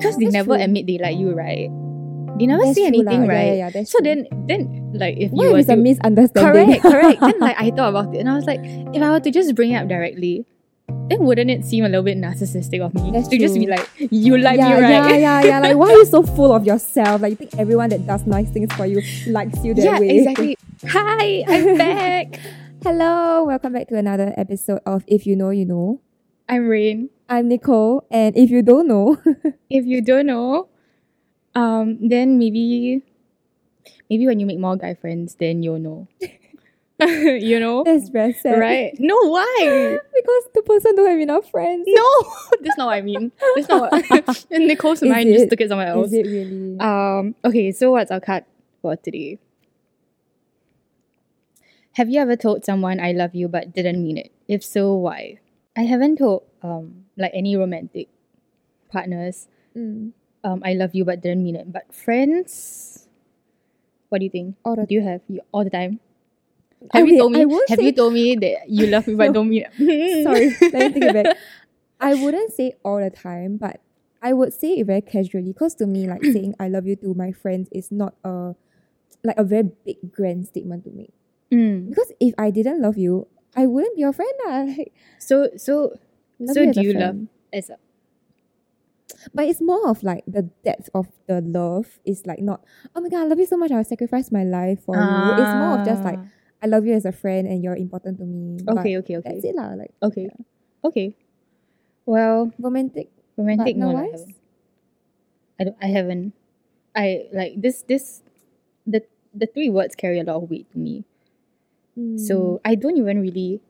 because they never true. admit they like you, right? They never That's say anything, right? Yeah, yeah, yeah, so true. then, then like if what you if were it's a to, misunderstanding? correct, correct. then like I thought about it and I was like, if I were to just bring it up directly, then wouldn't it seem a little bit narcissistic of me That's to just be like, you like yeah, me, right? yeah, yeah, yeah. Like, why are you so full of yourself? Like, you think everyone that does nice things for you likes you that Yeah, way? exactly. Hi, I'm back. Hello, welcome back to another episode of If You Know, You Know. I'm Rain. I'm Nicole, and if you don't know, If you don't know, um, then maybe, maybe when you make more guy friends, then you'll know. you know, that's very sad. right? No, why? Because the person don't have enough friends. No, that's not what I mean. That's not what. Nicole's Is mind just took it somewhere else. Is it really? Um. Okay. So what's our card for today? Have you ever told someone I love you but didn't mean it? If so, why? I haven't told um like any romantic partners Mm. um I love you but didn't mean it. But friends, what do you think? All the Do you have you all the time? Have you told me? Have say- you told me that you love me but No. don't mean it? Sorry, let me think about it. I wouldn't say all the time, but I would say it very casually. Cause to me, like saying I love you to my friends is not a like a very big grand statement to make. Mm. Because if I didn't love you, I wouldn't be your friend. lah. Like, So so love So do you love- friend. as a But it's more of like the depth of the love is like not, oh my god, I love you so much, I'll sacrifice my life for you. It's more of just like Ah. I love you as a friend and you're important to me. but Okay, okay, okay. That's it lah. Like Okay. Okay. Well, romantic romantic no, I haven't. I don't I haven't. I like this this the the three words carry a lot of weight to me. Mm. So I don't even really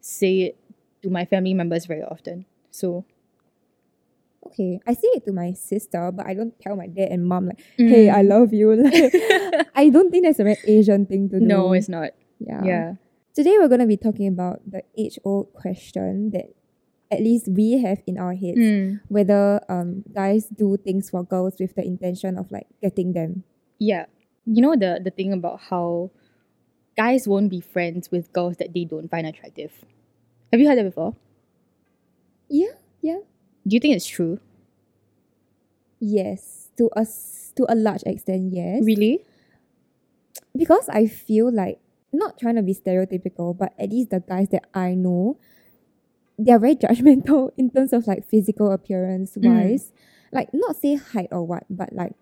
say it to my family members very often. So okay, I say it to my sister, but I don't tell my dad and mom like, "Hey, I Mm. love you." Like, I don't think that's a very Asian thing to do. No, it's not. yeah. Yeah. Today we're gonna be talking about the age-old question that at least we have in our heads. Mm. Whether um guys do things for girls with the intention of like getting them. Yeah. You know the the thing about how guys won't be friends with girls that they don't find attractive. Have you heard that before? Yeah, yeah. Do you think it's true? Yes, to us to a large extent, yes. Really? Because I feel like not trying to be stereotypical, but at least the guys that I know, they are very judgmental in terms of like physical appearance wise. Mm. Like not say height or what, but like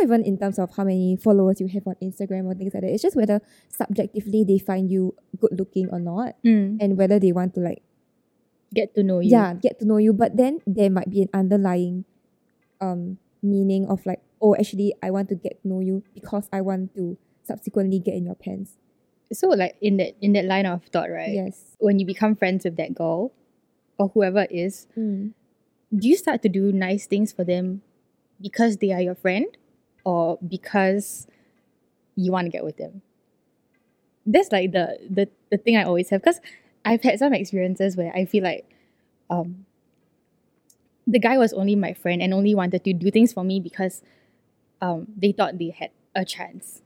not even in terms of how many followers you have on Instagram or things like that. It's just whether subjectively they find you good looking or not, Mm. and whether they want to like Get to know you. yeah get to know you. But then there might be an underlying um meaning of like oh actually I want to get to know you because I want to subsequently get in your pants. So like in that in that line of thought, right? Yes. When you become friends with that girl or whoever it is, Mm. do you start to do nice things for them because they are your friend or because you want to get with them? That's like the the, the thing I always have because I've had some experiences where I feel like um the guy was only my friend and only wanted to do things for me because um they thought they had a chance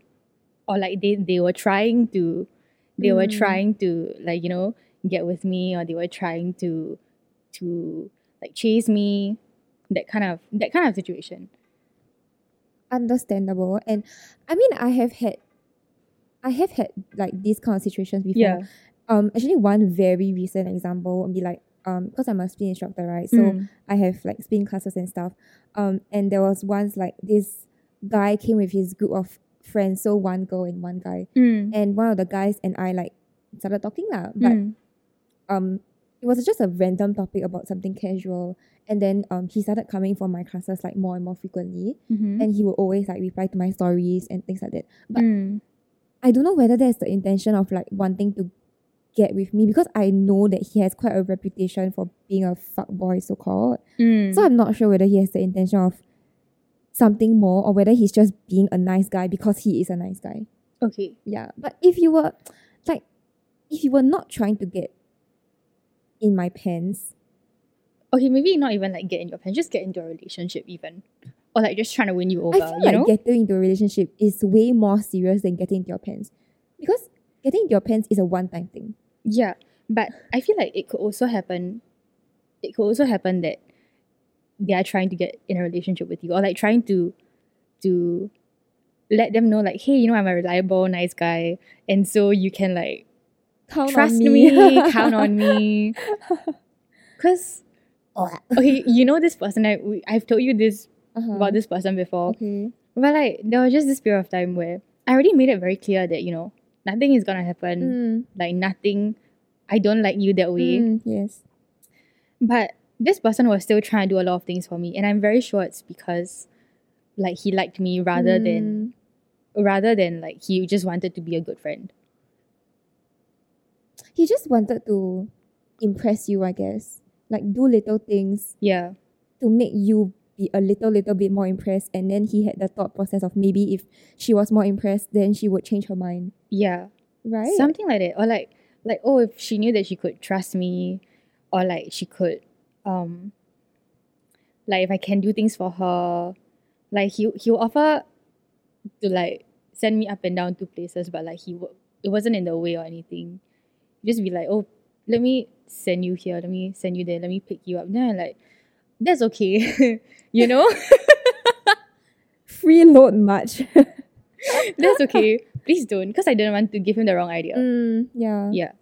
or like they they were trying to they were Mm. trying to like you know get with me or they were trying to to like chase me that kind of that kind of situation Understandable. And I mean I have had I have had like these kind of situations before. Um actually one very recent example would be like um because I'm a spin instructor, right? So Mm. I have like spin classes and stuff. Um, and there was once like this guy came with his group of friends, so one girl and one guy, Mm. and one of the guys and I like started talking lah. But Mm. um, it was just a random topic about something casual, and then um, he started coming for my classes like more and more frequently, Mhm. and he would always like reply to my stories and things like that. But Mm. I don't know whether that's the intention of like wanting to get with me because I know that he has quite a reputation for being a fuck boy, so called. Mm. So I'm not sure whether he has the intention of something more or whether he's just being a nice guy because he is a nice guy. okay. Yeah. But if you were like if you were not trying to get in my pants, Okay, maybe not even like get in your pants, just get into a relationship even. Or like just trying to win you over, I feel you like know? getting into a relationship is way more serious than getting into your pants. Because getting into your pants is a one time thing. Yeah, but I feel like it could also happen. It could also happen that they are trying to get in a relationship with you or like trying to to let them know like hey you know i'm a reliable nice guy and so you can like Count trust on me. me count on me because okay you know this person I, I've told you this Uh-huh. about this person before Okay. but like there was just this period of time where i already made it very clear that you know nothing is gonna happen Mm. like nothing i don't like you that way Mm, yes. but this person was still trying to do a lot of things for me and i'm very sure it's because like he liked me rather than Mm. rather than like he just wanted to be a good friend he just wanted to impress you, I guess. Like do little things yeah to make you be a little little bit more impressed and then he had the thought process of maybe if she was more impressed then she would change her mind. yeah Right? something like that or like like oh if she knew that she could trust me or like she could um like if i can do things for her like he he'll offer to like send me up and down to places but like he wa- it wasn't in the way or anything just be like oh let me send you here let me send you there let me pick you up. Then I'm like that's okay you know? Freeload much. that's okay. Please don't because i didn't want to give him the wrong idea. Mm, yeah. yeah.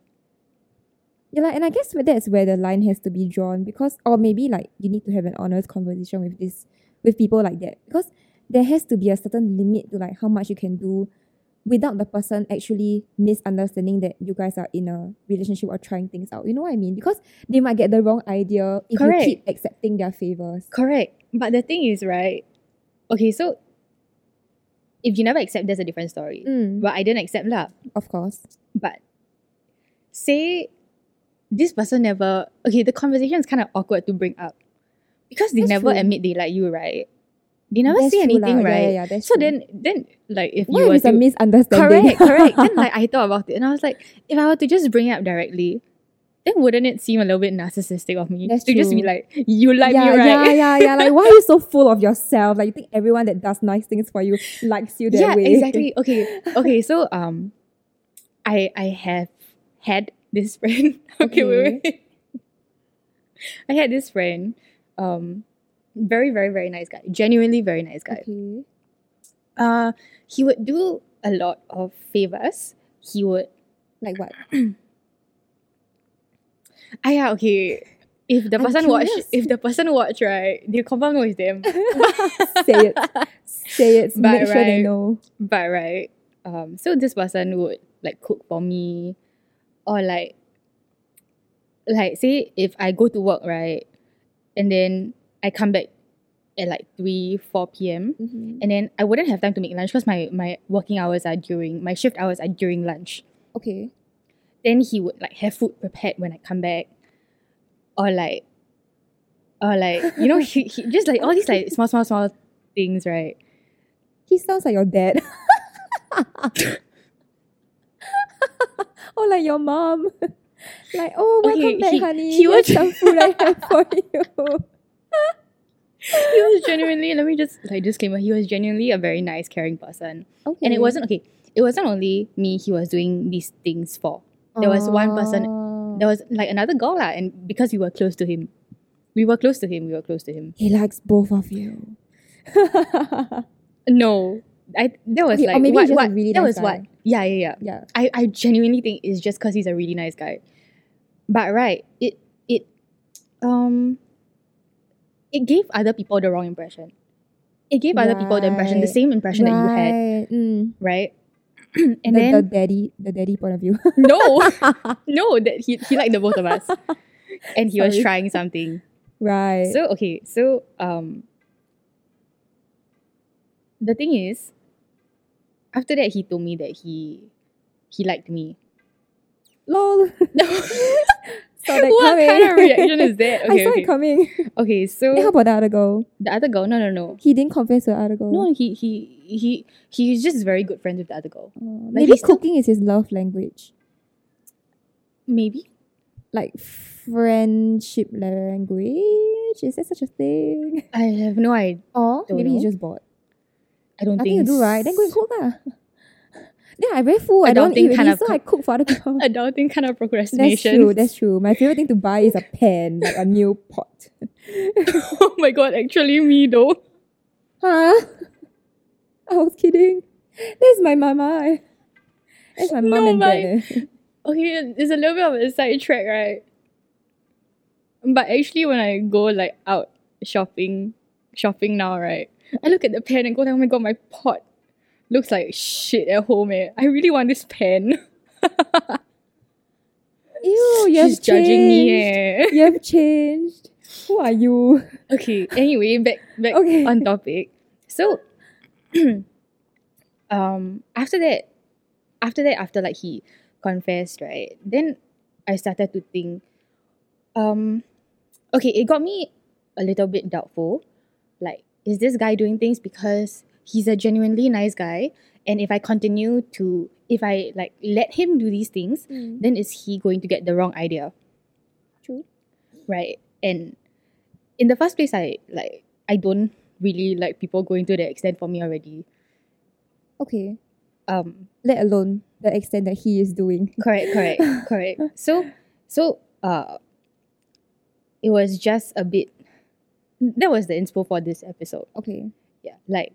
Yeah, like, and I guess that's where the line has to be drawn because, or maybe like you need to have an honest conversation with this, with people like that because there has to be a certain limit to like how much you can do without the person actually misunderstanding that you guys are in a relationship or trying things out. You know what I mean? Because they might get the wrong idea if Correct. you keep accepting their favors. Correct. But the thing is, right? Okay, so if you never accept, that's a different story. Mm, But I didn't accept lah. of course. But say this person never okay, the conversation is kind of awkward to bring up. Because they That's never true. admit they like you, right? They never That's say anything, Yeah, right? Yeah, yeah, that's so then then like if what you if it's a misunderstanding? correct, correct. Then like I thought about it and I was like, if I were to just bring it up directly, then wouldn't it seem a little bit narcissistic of me That's to just be like, you like yeah, me, right? yeah, yeah, yeah. Like, why are you so full of yourself? Like, you think everyone that does nice things for you likes you that yeah, way? exactly. Okay, okay. So um, I I have had this friend. okay, wait, wait. I had this friend. Um, very, very, very nice guy. Genuinely very nice guy. Okay. Uh, he would do a lot of favors. He would. Like what? Ah, yeah. Okay. If the I'm person watch, if the person watch, right, they confirm know it's them. Say it. Say it. But Make sure they right. know. But right, um, so this person would like cook for me, or like, like say if I go to work right, and then I come back at like three four p.m. Mhm. and then I wouldn't have time to make lunch because my my working hours are during my shift hours are during lunch. Okay. Then he would like have food prepared when I come back, or like, or like you know he, he just like all these like small small small things right. He sounds like your dad. or like your mom. like, oh, welcome Okay, back, he- honey. he was- some food I have for you. He was genuinely let me just like disclaimer he was genuinely a very nice caring person Okay. and it wasn't okay it wasn't only me he was doing these things for there was one person- Oh. there was like another girl lah, and because we were close to him we were close to him we were close to him He likes both of you. no I that was Okay, or like maybe what, he's just a what really that nice was what guy. yeah yeah yeah yeah. I, I genuinely think it's just because he's a really nice guy. But right, it it um it gave other people the wrong impression. It gave other people the impression, the same impression that you had, Right. Mm. right? and the, then the daddy, the daddy point of view. no, no, that he he liked the both of us, and he was trying something. right. So okay, so um, the thing is, after that he told me that he he liked me. lol. What coming. kind of reaction is that? I saw okay. it coming. Okay, so Then how about the other girl? the other girl, no, no, no, He didn't confess to the other girl. no. He he he he's just very good friends with the other girl. Uh, Like, maybe he's still- cooking is his love language. Maybe Like friendship language. Is there such a thing? I have no idea. Or maybe he's just bored. I don't Nothing to do, right? Then go and cook lah. Yeah, I'm very full. I don't eat kind of so I cook for other people. Adulting kind of procrastination. That's true. That's true. My favorite thing to buy is a pan, like a new pot. oh my god, actually me though. Huh? I was kidding. That's my mama. That's my mom No, and dad. Okay, it's a little bit of a side track, right? But actually, when I go like out shopping, shopping now, right? I look at the pen and go, oh my god, my pot looks like shit at home. Eh. I really want this pen. Ew, you She's have judging me. Eh. You have changed. Who are you? Okay. Anyway, back back Okay. on topic. So, um, after that, after that, after like he confessed, right? Then I started to think, um, okay, it got me a little bit doubtful. Like, is this guy doing things because he's a genuinely nice guy? And if I continue to, if I like let him do these things, then is he going to get the wrong idea? True. Right. And in the first place, I like I don't really like people going to the extent for me already. Okay. Um, Let alone the extent that he is doing. correct, correct, correct. So, so uh, it was just a bit. That was the inspo for this episode. Okay. Yeah, like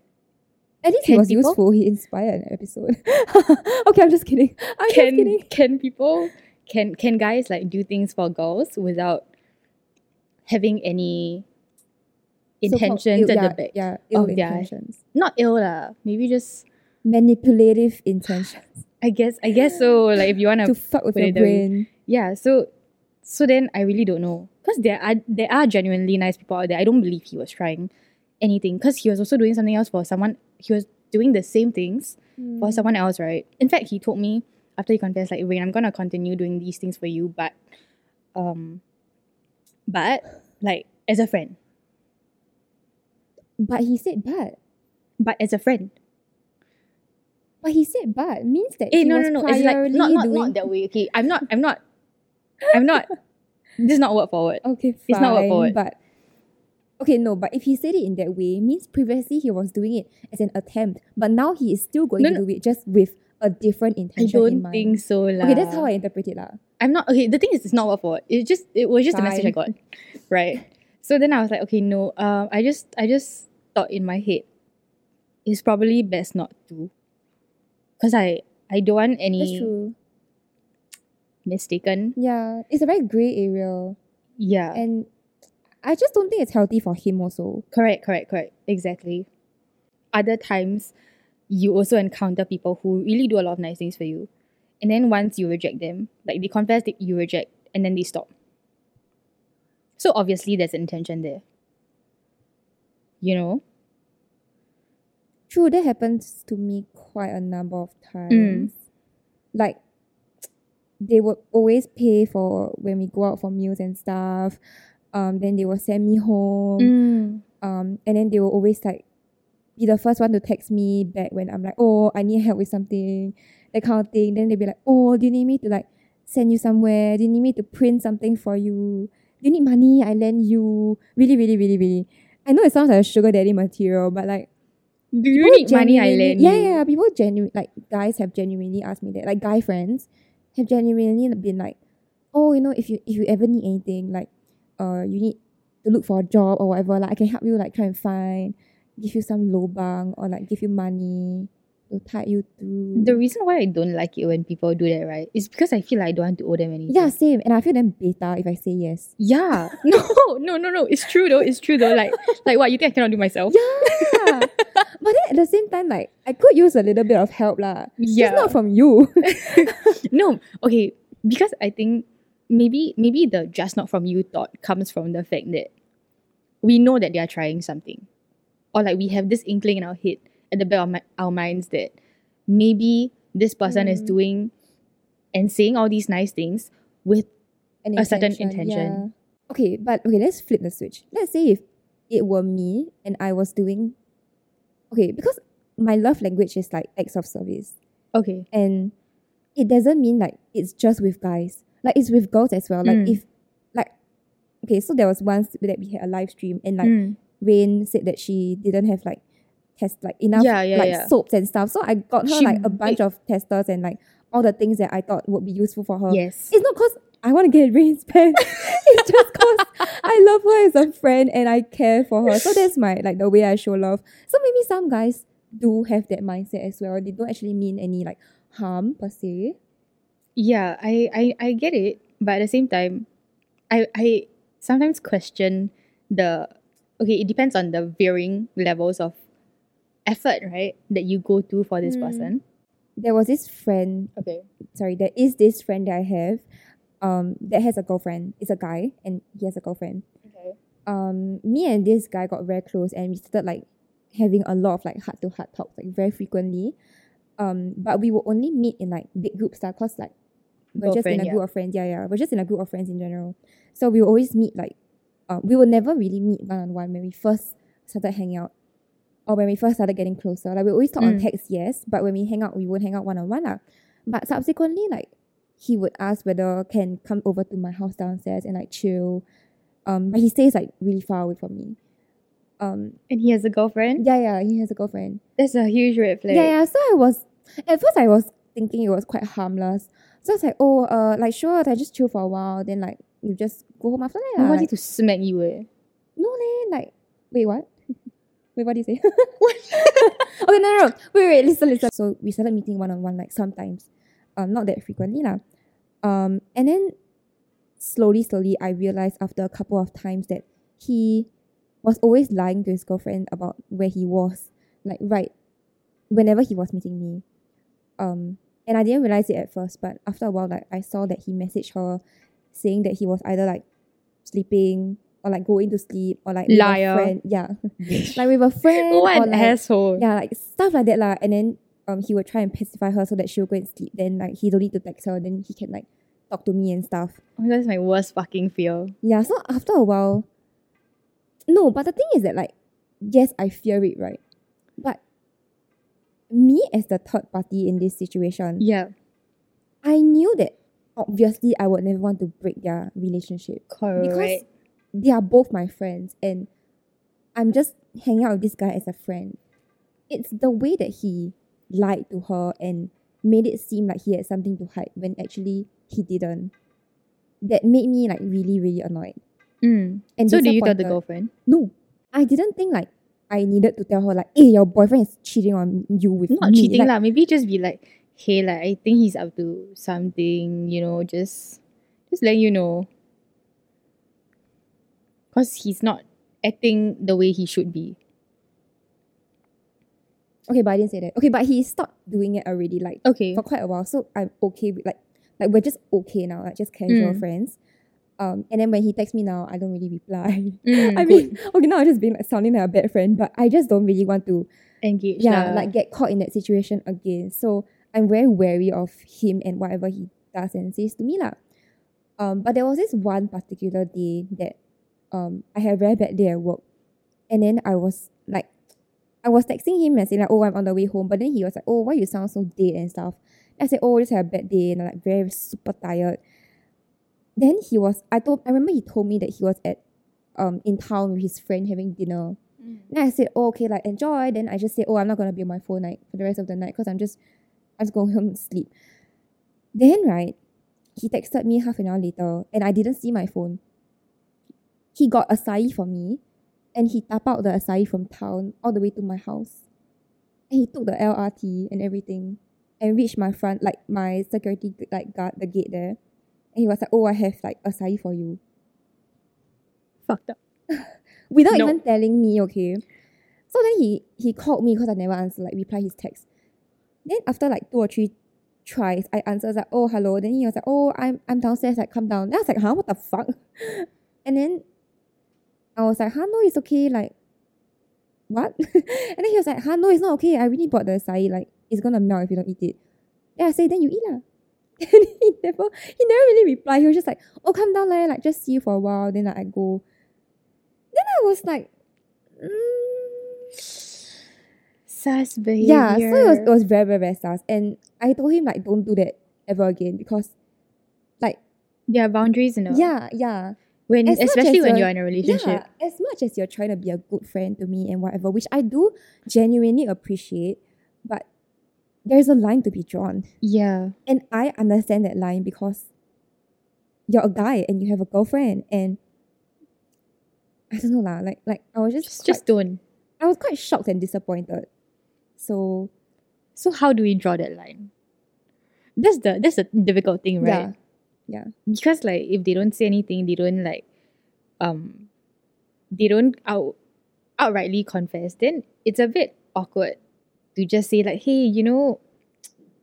At least he was people- useful. He inspired an episode. okay, I'm just kidding. I'm just can kidding. can people can can guys like do things for girls without having any intentions ill- at yeah, the back? Yeah, ill of their- intentions. Not ill lah. Maybe just Manipulative intentions. I guess I guess so. Like if you wanna to fuck with your that way. brain. yeah so so then i really don't know because there are there are genuinely nice people out there i don't believe he was trying anything because he was also doing something else for someone he was doing the same things Mm. for someone else right in fact he told me after he confessed like Rain, i'm gonna continue doing these things for you but um but like as a friend But he said but. but as a friend But he said but means that eh he no was no no it's like not not, not that way okay i'm not i'm not i'm not this is not word for word Okay, fine. It's not word for word. But okay, no. But if he said it in that way, means previously he was doing it as an attempt, but now he is still going No, to do it just with a different intention in don't mind. think so lah. Okay, that's how I interpret it, lah. I'm not okay. The thing is, it's not what for. It just it was just the message I got, right? So then I was like, okay, no. Um, I just I just thought in my head, it's probably best not to, cause I I don't want That's any true. mistaken. Yeah, it's a very grey area, Yeah, and I just don't think it's healthy for him. Also, correct, correct, correct. Exactly. Other times, you also encounter people who really do a lot of nice things for you, and then once you reject them, like they confess that you reject, and then they stop. So obviously, there's an intention there. You know. true, that happens to me quite a number of Mm. times. Like, they would always pay for when we go out for meals and stuff. Um, then they will send me home. Mm. um, and then they will always like be the first one to text me back when I'm like, oh, I need help with something, that kind of thing. Then they'll be like, oh, do you need me to like send you somewhere? Do you need me to print something for you? Do you need money? I lend you. Really, really, really, really. I know it sounds like a sugar daddy material, but like Do you need money? I lend yeah, you. yeah, yeah. People genuinely like guys have genuinely asked me that. Like guy friends have genuinely been like, oh, you know, if you if you ever need anything, like, uh, you need to look for a job or whatever, like I can help you like try and find, give you some lobang or like give you money to tide you through. The reason why I don't like it when people do that, right, is because I feel like I don't want to owe them anything. yeah, same. And I feel them beta if I say yes. Yeah. No, no, no, no. It's true though. It's true though. Like, like what you think I cannot do myself? Yeah. but then at the same time, like I could use a little bit of help lah. Yeah. Just not from you. no. Okay. Because I think maybe maybe the just not from you thought comes from the fact that we know that they are trying something, or like we have this inkling in our head at the back of my, our minds that maybe this person is Mm. doing and saying all these nice things with An A certain intention, intention. yeah. Okay, but okay, let's flip the switch. Let's say if it were me and I was doing okay, because my love language is like acts of service. okay. And it doesn't mean like it's just with guys. Like it's with girls as well. Like Mm. if like okay, so there was once that we had a live stream and like Mm. Rain said that she didn't have like test like enough Yeah, yeah, like yeah. soaps and stuff. So I got her She like a bunch of testers and like all the things that I thought would be useful for her. Yes. It's not because I want to get Rain's pen. it's just because I love her as a friend and I care for her. So that's my like the way I show love. So maybe some guys do have that mindset as well. They don't actually mean any like harm per se. Yeah, I, I, I get it. But at the same time, I, I sometimes question the okay, it depends on the varying levels of effort, right? That you go to for this Mm. person. There was this friend Okay. sorry, there is this friend that I have um that has a girlfriend. It's a guy and he has a girlfriend. Okay. Um me and this guy got very close and we started like having a lot of like heart to heart talks like very frequently. Um but we would only meet in like big groups lah, cause like we're just in a yeah. group of friends. Yeah, yeah. We're just in a group of friends in general. So we always meet like um we will never really meet one on one when we first started hanging out. Or when we first started getting closer. Like we always talk on Mm. text, yes, but when we hang out, we won't hang out one on one. lah. But subsequently, like he would ask whether can come over to my house downstairs and like chill. Um, but he stays like really far away from me. Um, And he has a girlfriend? yeah, yeah, he has a girlfriend. That's a huge red flag. Yeah, yeah. So I was at first I was thinking it was quite harmless. So I was like, oh, uh, like sure, I just chill for a while. Then like you just go home after that. I wanted Like, to smack you eh. no, leh, like wait, what? wait, what do you say? okay, no, no, no. Wait, wait, listen, listen. So we started meeting one on one like sometimes, um, not that frequently lah. Um, and then slowly, slowly, I realized after a couple of times that he was always lying to his girlfriend about where he was, like right whenever he was meeting me. Um, and I didn't realize it at first, but after a while, like I saw that he messaged her saying that he was either like sleeping or like going to sleep or like with a Liar. friend. Yeah. like with a friend what or an like asshole. yeah, like stuff like that lah. And then um he would try and pacify her so that she'll go and sleep. Then like he don't need to text her. Then he can like talk to me and stuff. Oh that's my worst fucking fear. Yeah. So after a while, no. But the thing is that like, yes, I fear it, right? But me as the third party in this situation, Yeah. I knew that obviously I would never want to break their relationship Correct. because they are both my friends and I'm just hanging out with this guy as a friend. It's the way that he lied to her and made it seem like he had something to hide when actually he didn't. That made me like really, really annoyed. Mm. And So do you tell the girlfriend? No. I didn't think like I needed to tell her like, hey, your boyfriend is cheating on you with Not me. cheating Like, lah. Maybe just be like, hey, like I think he's up to something. You know, just just let you know. Cause he's not acting the way he should be. Okay, but I didn't say that. Okay, but he stopped doing it already, like Okay. for quite a while. So I'm okay with like like we're just okay now, like just casual Mm. friends. Um, and then when he texts me now, I don't really reply. Mm, I good. mean, okay, now I'm just being like sounding like a bad friend, but I just don't really want to, engage. yeah, like get caught in that situation again. So I'm very wary of him and whatever he does and says to me lah. Um, but there was this one particular day that um I had a very bad day at work, and then I was like, I was texting him and saying like, oh, I'm on the way home, but then he was like, oh, why you sound so dead and stuff. I said, oh, I just had a bad day and I'm like very super tired. Then he was, I told, I remember he told me that he was at, um, in town with his friend having dinner. Mm. Then I said, oh, okay, like enjoy. Then I just said, oh, I'm not gonna be on my phone like for the rest of the night because I'm just, I'm just going home to sleep. Then right, he texted me half an hour later, and I didn't see my phone. He got acai for me, and he tapau the acai from town all the way to my house. And he took the LRT and everything, and reached my front, like my security like guard the gate there. And he was like, "Oh, I have like a acai for you," Fucked up. without No. even telling me. Okay, so then he he called me because I never answered, like reply his text. Then after like two or three tries, I answered like, "Oh, hello." Then he was like, "Oh, I'm I'm downstairs. Like, come down." Then I was like, "Huh? What the fuck?" And then I was like, "Huh? No, it's okay." Like, what? and then he was like, "Huh? No, it's not okay. I really bought the acai. Like, it's gonna melt if you don't eat it." Then I say, "Then you eat lah." And he never he never really replied. He was just like, "Oh, come down, lah. Like, just see you for a while." Then like, I go. Then I was like, mm, Sus behavior. yeah. So it was it was very very very sus. And I told him like, don't do that ever again because, like, yeah, boundaries, you know. yeah, yeah. when As especially when you're- you're in a relationship. Yeah, as much as you're trying to be a good friend to me and whatever, which I do genuinely appreciate, but there's a line to be drawn. Yeah. And I understand that line because you're a guy and you have a girlfriend and I don't know lah, like like I was just Just quite, just don't. I was quite shocked and disappointed. So So how do we draw that line? That's the that's the difficult thing, right? yeah. Because like if they don't say anything, they don't like um they don't out outrightly confess, then it's a bit awkward to just say like, hey, you know,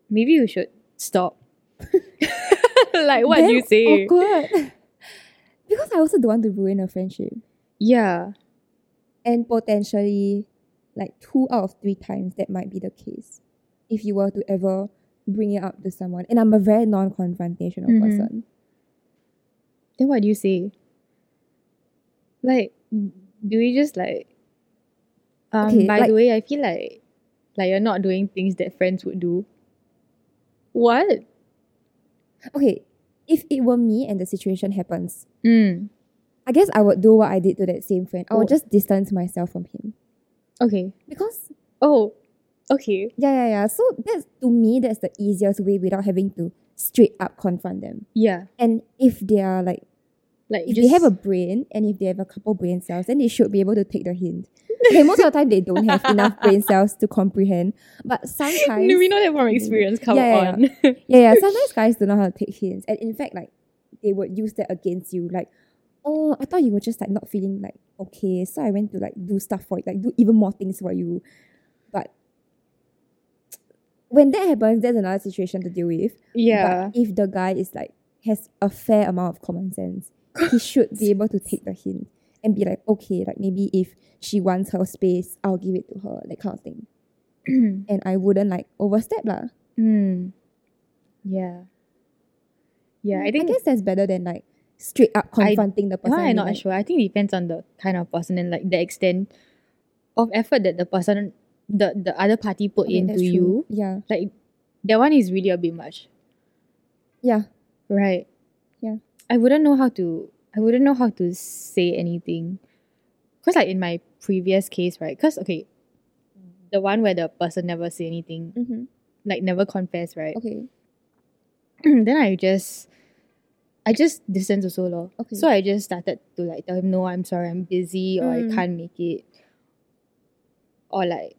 maybe you should stop. like what do you say? Awkward. because I also don't want to ruin a friendship. Yeah. And potentially like two out of three times that might be the case. If you were to ever bring it up to someone. And I'm a very non confrontational Mhm. person. Then what do you say? Like, do we just like? Um, Okay, by like- the way, I feel like like you're not doing things that friends would do. What? Okay, if it were me and the situation happens, Mm. I guess I would do what I did to that same friend. I would Oh. just distance myself from him. Okay. Because Oh. Okay. yeah, yeah, yeah. So that's to me that's the easiest way without having to straight up confront them. Yeah. And if they are like Like if just, they have a brain and if they have a couple brain cells, then they should be able to take the hint. Okay, most of the time they don't have enough brain cells to comprehend. But sometimes we know that from experience. Come Yeah, yeah, on. yeah, yeah. Sometimes guys don't know how to take hints, and in fact, like they would use that against you. Like, oh, I thought you were just like not feeling like okay, so I went to like do stuff for you, like do even more things for you. But when that happens, there's another situation to deal with. yeah. But if the guy is like has a fair amount of common sense, he should be able to take the hint and be like, okay, like maybe if she wants her space, I'll give it to her, that kind of thing. and I wouldn't like overstep lah. mm. Yeah. Yeah. I think I guess that's better than like straight up confronting the person. I'm not like, sure. I think it depends on the kind of person and like the extent of effort that the person, the the other party put okay, into you. Yeah. Like that one is really a bit much, Yeah. right? I wouldn't know how to. I wouldn't know how to say anything, cause like in my previous case, right? Cause okay, the one where the person never say anything, Mm-hmm. like never confess, right? Okay. then I just I just distance also lor. Okay. So I just started to like tell him no, I'm sorry, I'm busy or Mm. I can't make it. Or like,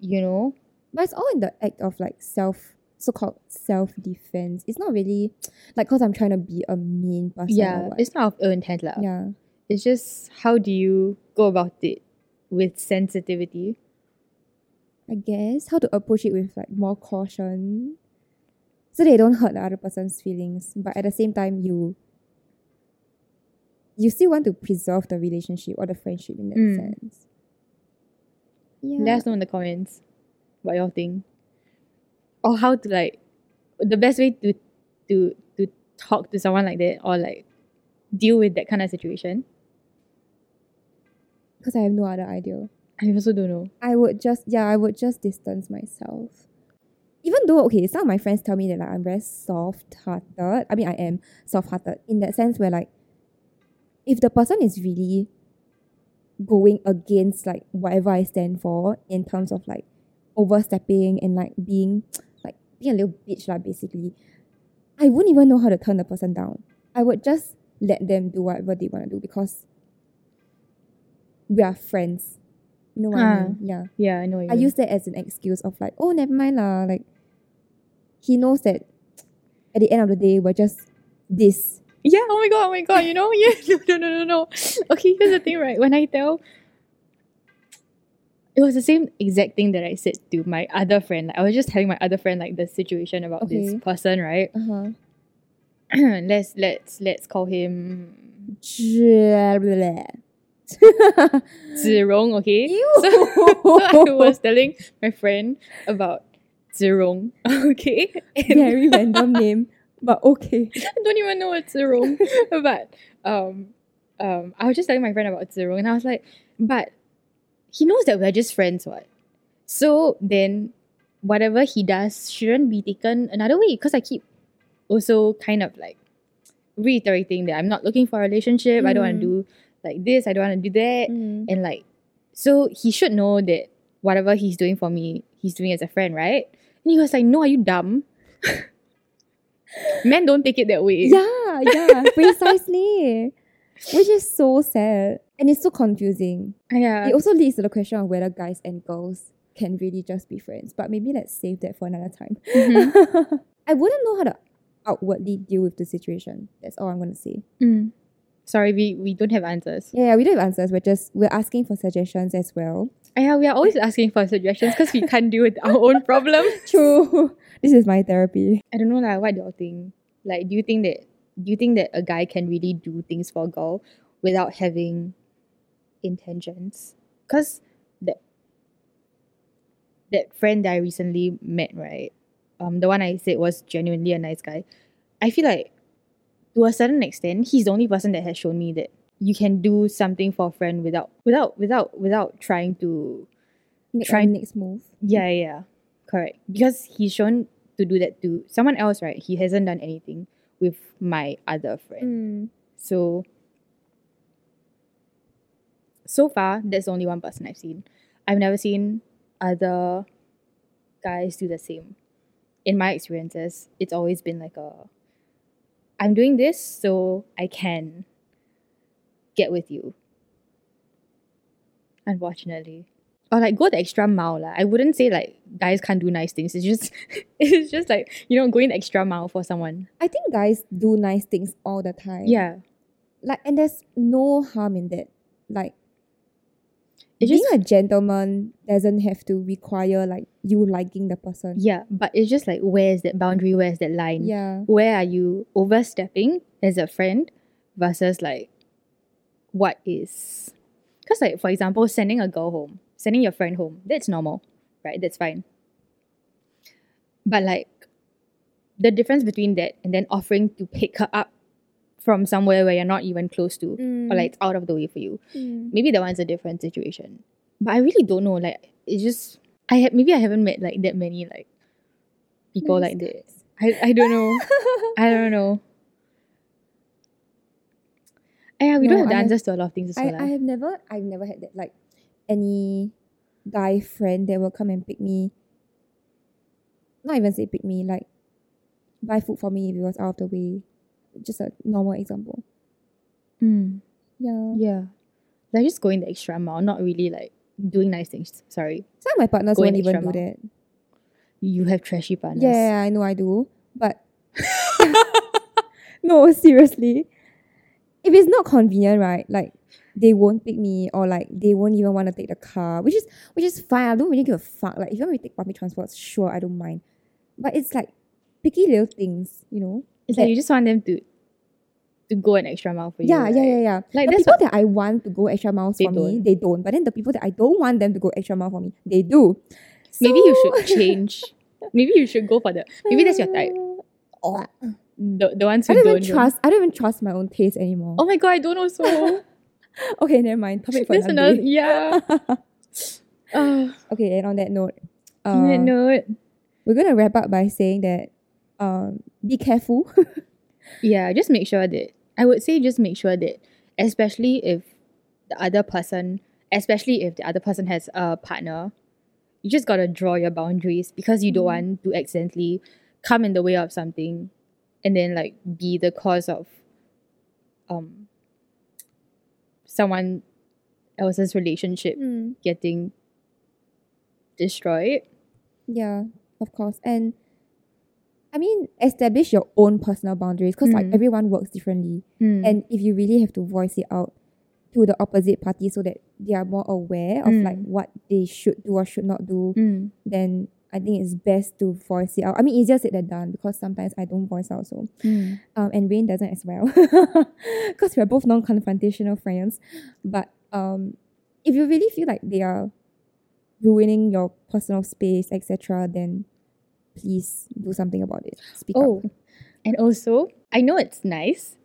you know, But it's all in the act of like self so called self defense. It's not really like cause I'm trying to be a mean person. yeah, it's not of ill intent lah. yeah. It's just how do you go about it with sensitivity? I guess how to approach it with like more caution. So they don't hurt the other person's feelings, but at the same time you you still want to preserve the relationship or the friendship in that Mm. sense. Yeah. Let us know in the comments what y'all think. Or how to like the best way to to to talk to someone like that or like deal with that kind of situation. Because I have no other idea. I also don't know. I would just yeah, I would just distance myself. Even though okay, some of my friends tell me that like I'm very soft hearted. I mean I am soft hearted in that sense where like if the person is really going against like whatever I stand for in terms of like overstepping and like being being a little bitch lah basically, I wouldn't even know how to turn the person down. I would just let them do whatever they want to do because we are friends. You know what I Ah. mean? Yeah. Yeah, I know. I mean. use that as an excuse of like, oh, never mind lah. Like, he knows that at the end of the day, we're just this. Yeah, oh my god, oh my god, you know? Yeah, no, no, no, no, no. Okay, here's the thing, right? When I tell, it was the same exact thing that I said to my other friend. Like, I was just telling my other friend like the situation about Okay. this person, right? Uh huh. let's let's let's call him Zirong, okay? So, so I was telling my friend about Zirong, okay? And Very random name, but okay. I don't even know what's wrong. but um um I was just telling my friend about Zero and I was like, but he knows that we're just friends, what? So then whatever he does shouldn't be taken another way because I keep also kind of like reiterating that I'm not looking for a relationship. I don't want Mm. to do like this. I don't want to do that. Mm. And like, so he should know that whatever he's doing for me, he's doing as a friend, right? And he was like, No, are you dumb? Men don't take it that way. Yeah, yeah, precisely. Which is so sad. And it's so confusing. Yeah. It also leads to the question of whether guys and girls can really just be friends. But maybe let's save that for another time. Mhm. I wouldn't know how to outwardly deal with the situation. That's all I'm gonna say. Mm. Sorry, we, we don't have answers. Yeah, yeah, we don't have answers. We're just we're asking for suggestions as well. Yeah, we are always asking for suggestions because we can't deal with our own problems. True. this is my therapy. I don't know like what do you think? Like do you think that do you think that a guy can really do things for a girl without having intentions? Because that that friend that I recently met, right? Um the one I said was genuinely a nice guy. I feel like to a certain extent, he's the only person that has shown me that you can do something for a friend without without without without trying to Make Try- next move. yeah, yeah. Correct. Because he's shown to do that to someone else, right? He hasn't done anything with my other friend. Mm. So so far, there's only one person I've seen. I've never seen other guys do the same. In my experiences, it's always been like a I'm doing this so I can get with you. Unfortunately. Or like go the extra mile. Like. I wouldn't say like guys can't do nice things. It's just it's just like, you know, going the extra mile for someone. I think guys do nice things all the time. Yeah. Like and there's no harm in that. Like It's being just a gentleman doesn't have to require like you liking the person. Yeah, but it's just like where is that boundary? Where is that line? Yeah. Where are you overstepping as a friend versus like what is? Because like for example, sending a girl home, sending your friend home, that's normal, right? That's fine. But like the difference between that and then offering to pick her up from somewhere where you're not even close to, or like it's out of the way for you, Mm. maybe that one's a different situation. But I really don't know. Like it's just I have maybe I haven't met like that many like people Nice like that. I, I don't know. I don't know. Yeah, we No, don't have the I have- answers to a lot of things as I, well. I lah. have never I've never had that like any guy friend that will come and pick me. Not even say pick me, like buy food for me if it was out of the way. Just a normal example. Mm, Yeah. Yeah. They're just going the extra mile, not really like doing nice things. Sorry. Some of my partners Going won't even do mile. that. You have trashy partners. Yeah, yeah, I know I do. But no, seriously. If it's not convenient, right? Like they won't pick me or like they won't even want to take the car, which is which is fine. I don't really give a fuck. Like if you want me to take public transport, sure, I don't mind. But it's like picky little things, you know? It's like you just want them to to go an extra mile for you. Yeah, yeah, right? yeah, yeah. Like the that's people what, that I want to go extra miles for me, don't. they don't. But then the people that I don't want them to go extra mile for me, they do. maybe you should change. Maybe you should go for the maybe that's your type. Oh, The, the ones who I don't don't, even trust. I don't even trust my own taste anymore. Oh my god, I don't know so. Okay, never mind. Topic for another another yeah. Uh, Okay, and on that note, uh, on that note, we're gonna wrap up by saying that um, be careful. yeah, just make sure that I would say just make sure that especially if the other person, especially if the other person has a partner, you just gotta draw your boundaries because you don't Mhm. want to accidentally come in the way of something and then like be the cause of um someone else's relationship Mm, getting destroyed. yeah, of course. And I mean, establish your own personal boundaries because like Mm. everyone works differently. Mm. And if you really have to voice it out to the opposite party so that they are more aware of like Mm. what they should do or should not do, Mm. then I think it's best to voice it out. I mean, easier said than done because sometimes I don't voice out so. Mm. um, and Rain doesn't as well because we're both non-confrontational friends. But um, if you really feel like they are ruining your personal space, etc., then please do something about it. Speak Oh, up. and also, I know it's nice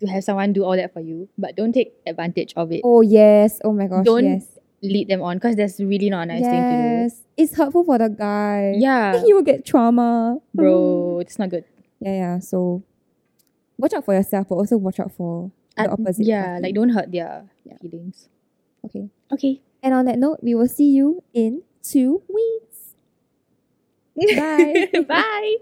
to have someone do all that for you, but don't take advantage of it. Oh yes. Oh my gosh. Don't yes. Lead them on because that's really not a nice thing to yes. It's hurtful for the guy. Yeah, You will get trauma. bro, mm. it's not good. Yeah, yeah. So watch out for yourself, but also watch out for the opposite. yeah, party. like don't hurt their Yeah. feelings. okay. Okay. And on that note, we will see you in two weeks. Bye. Bye.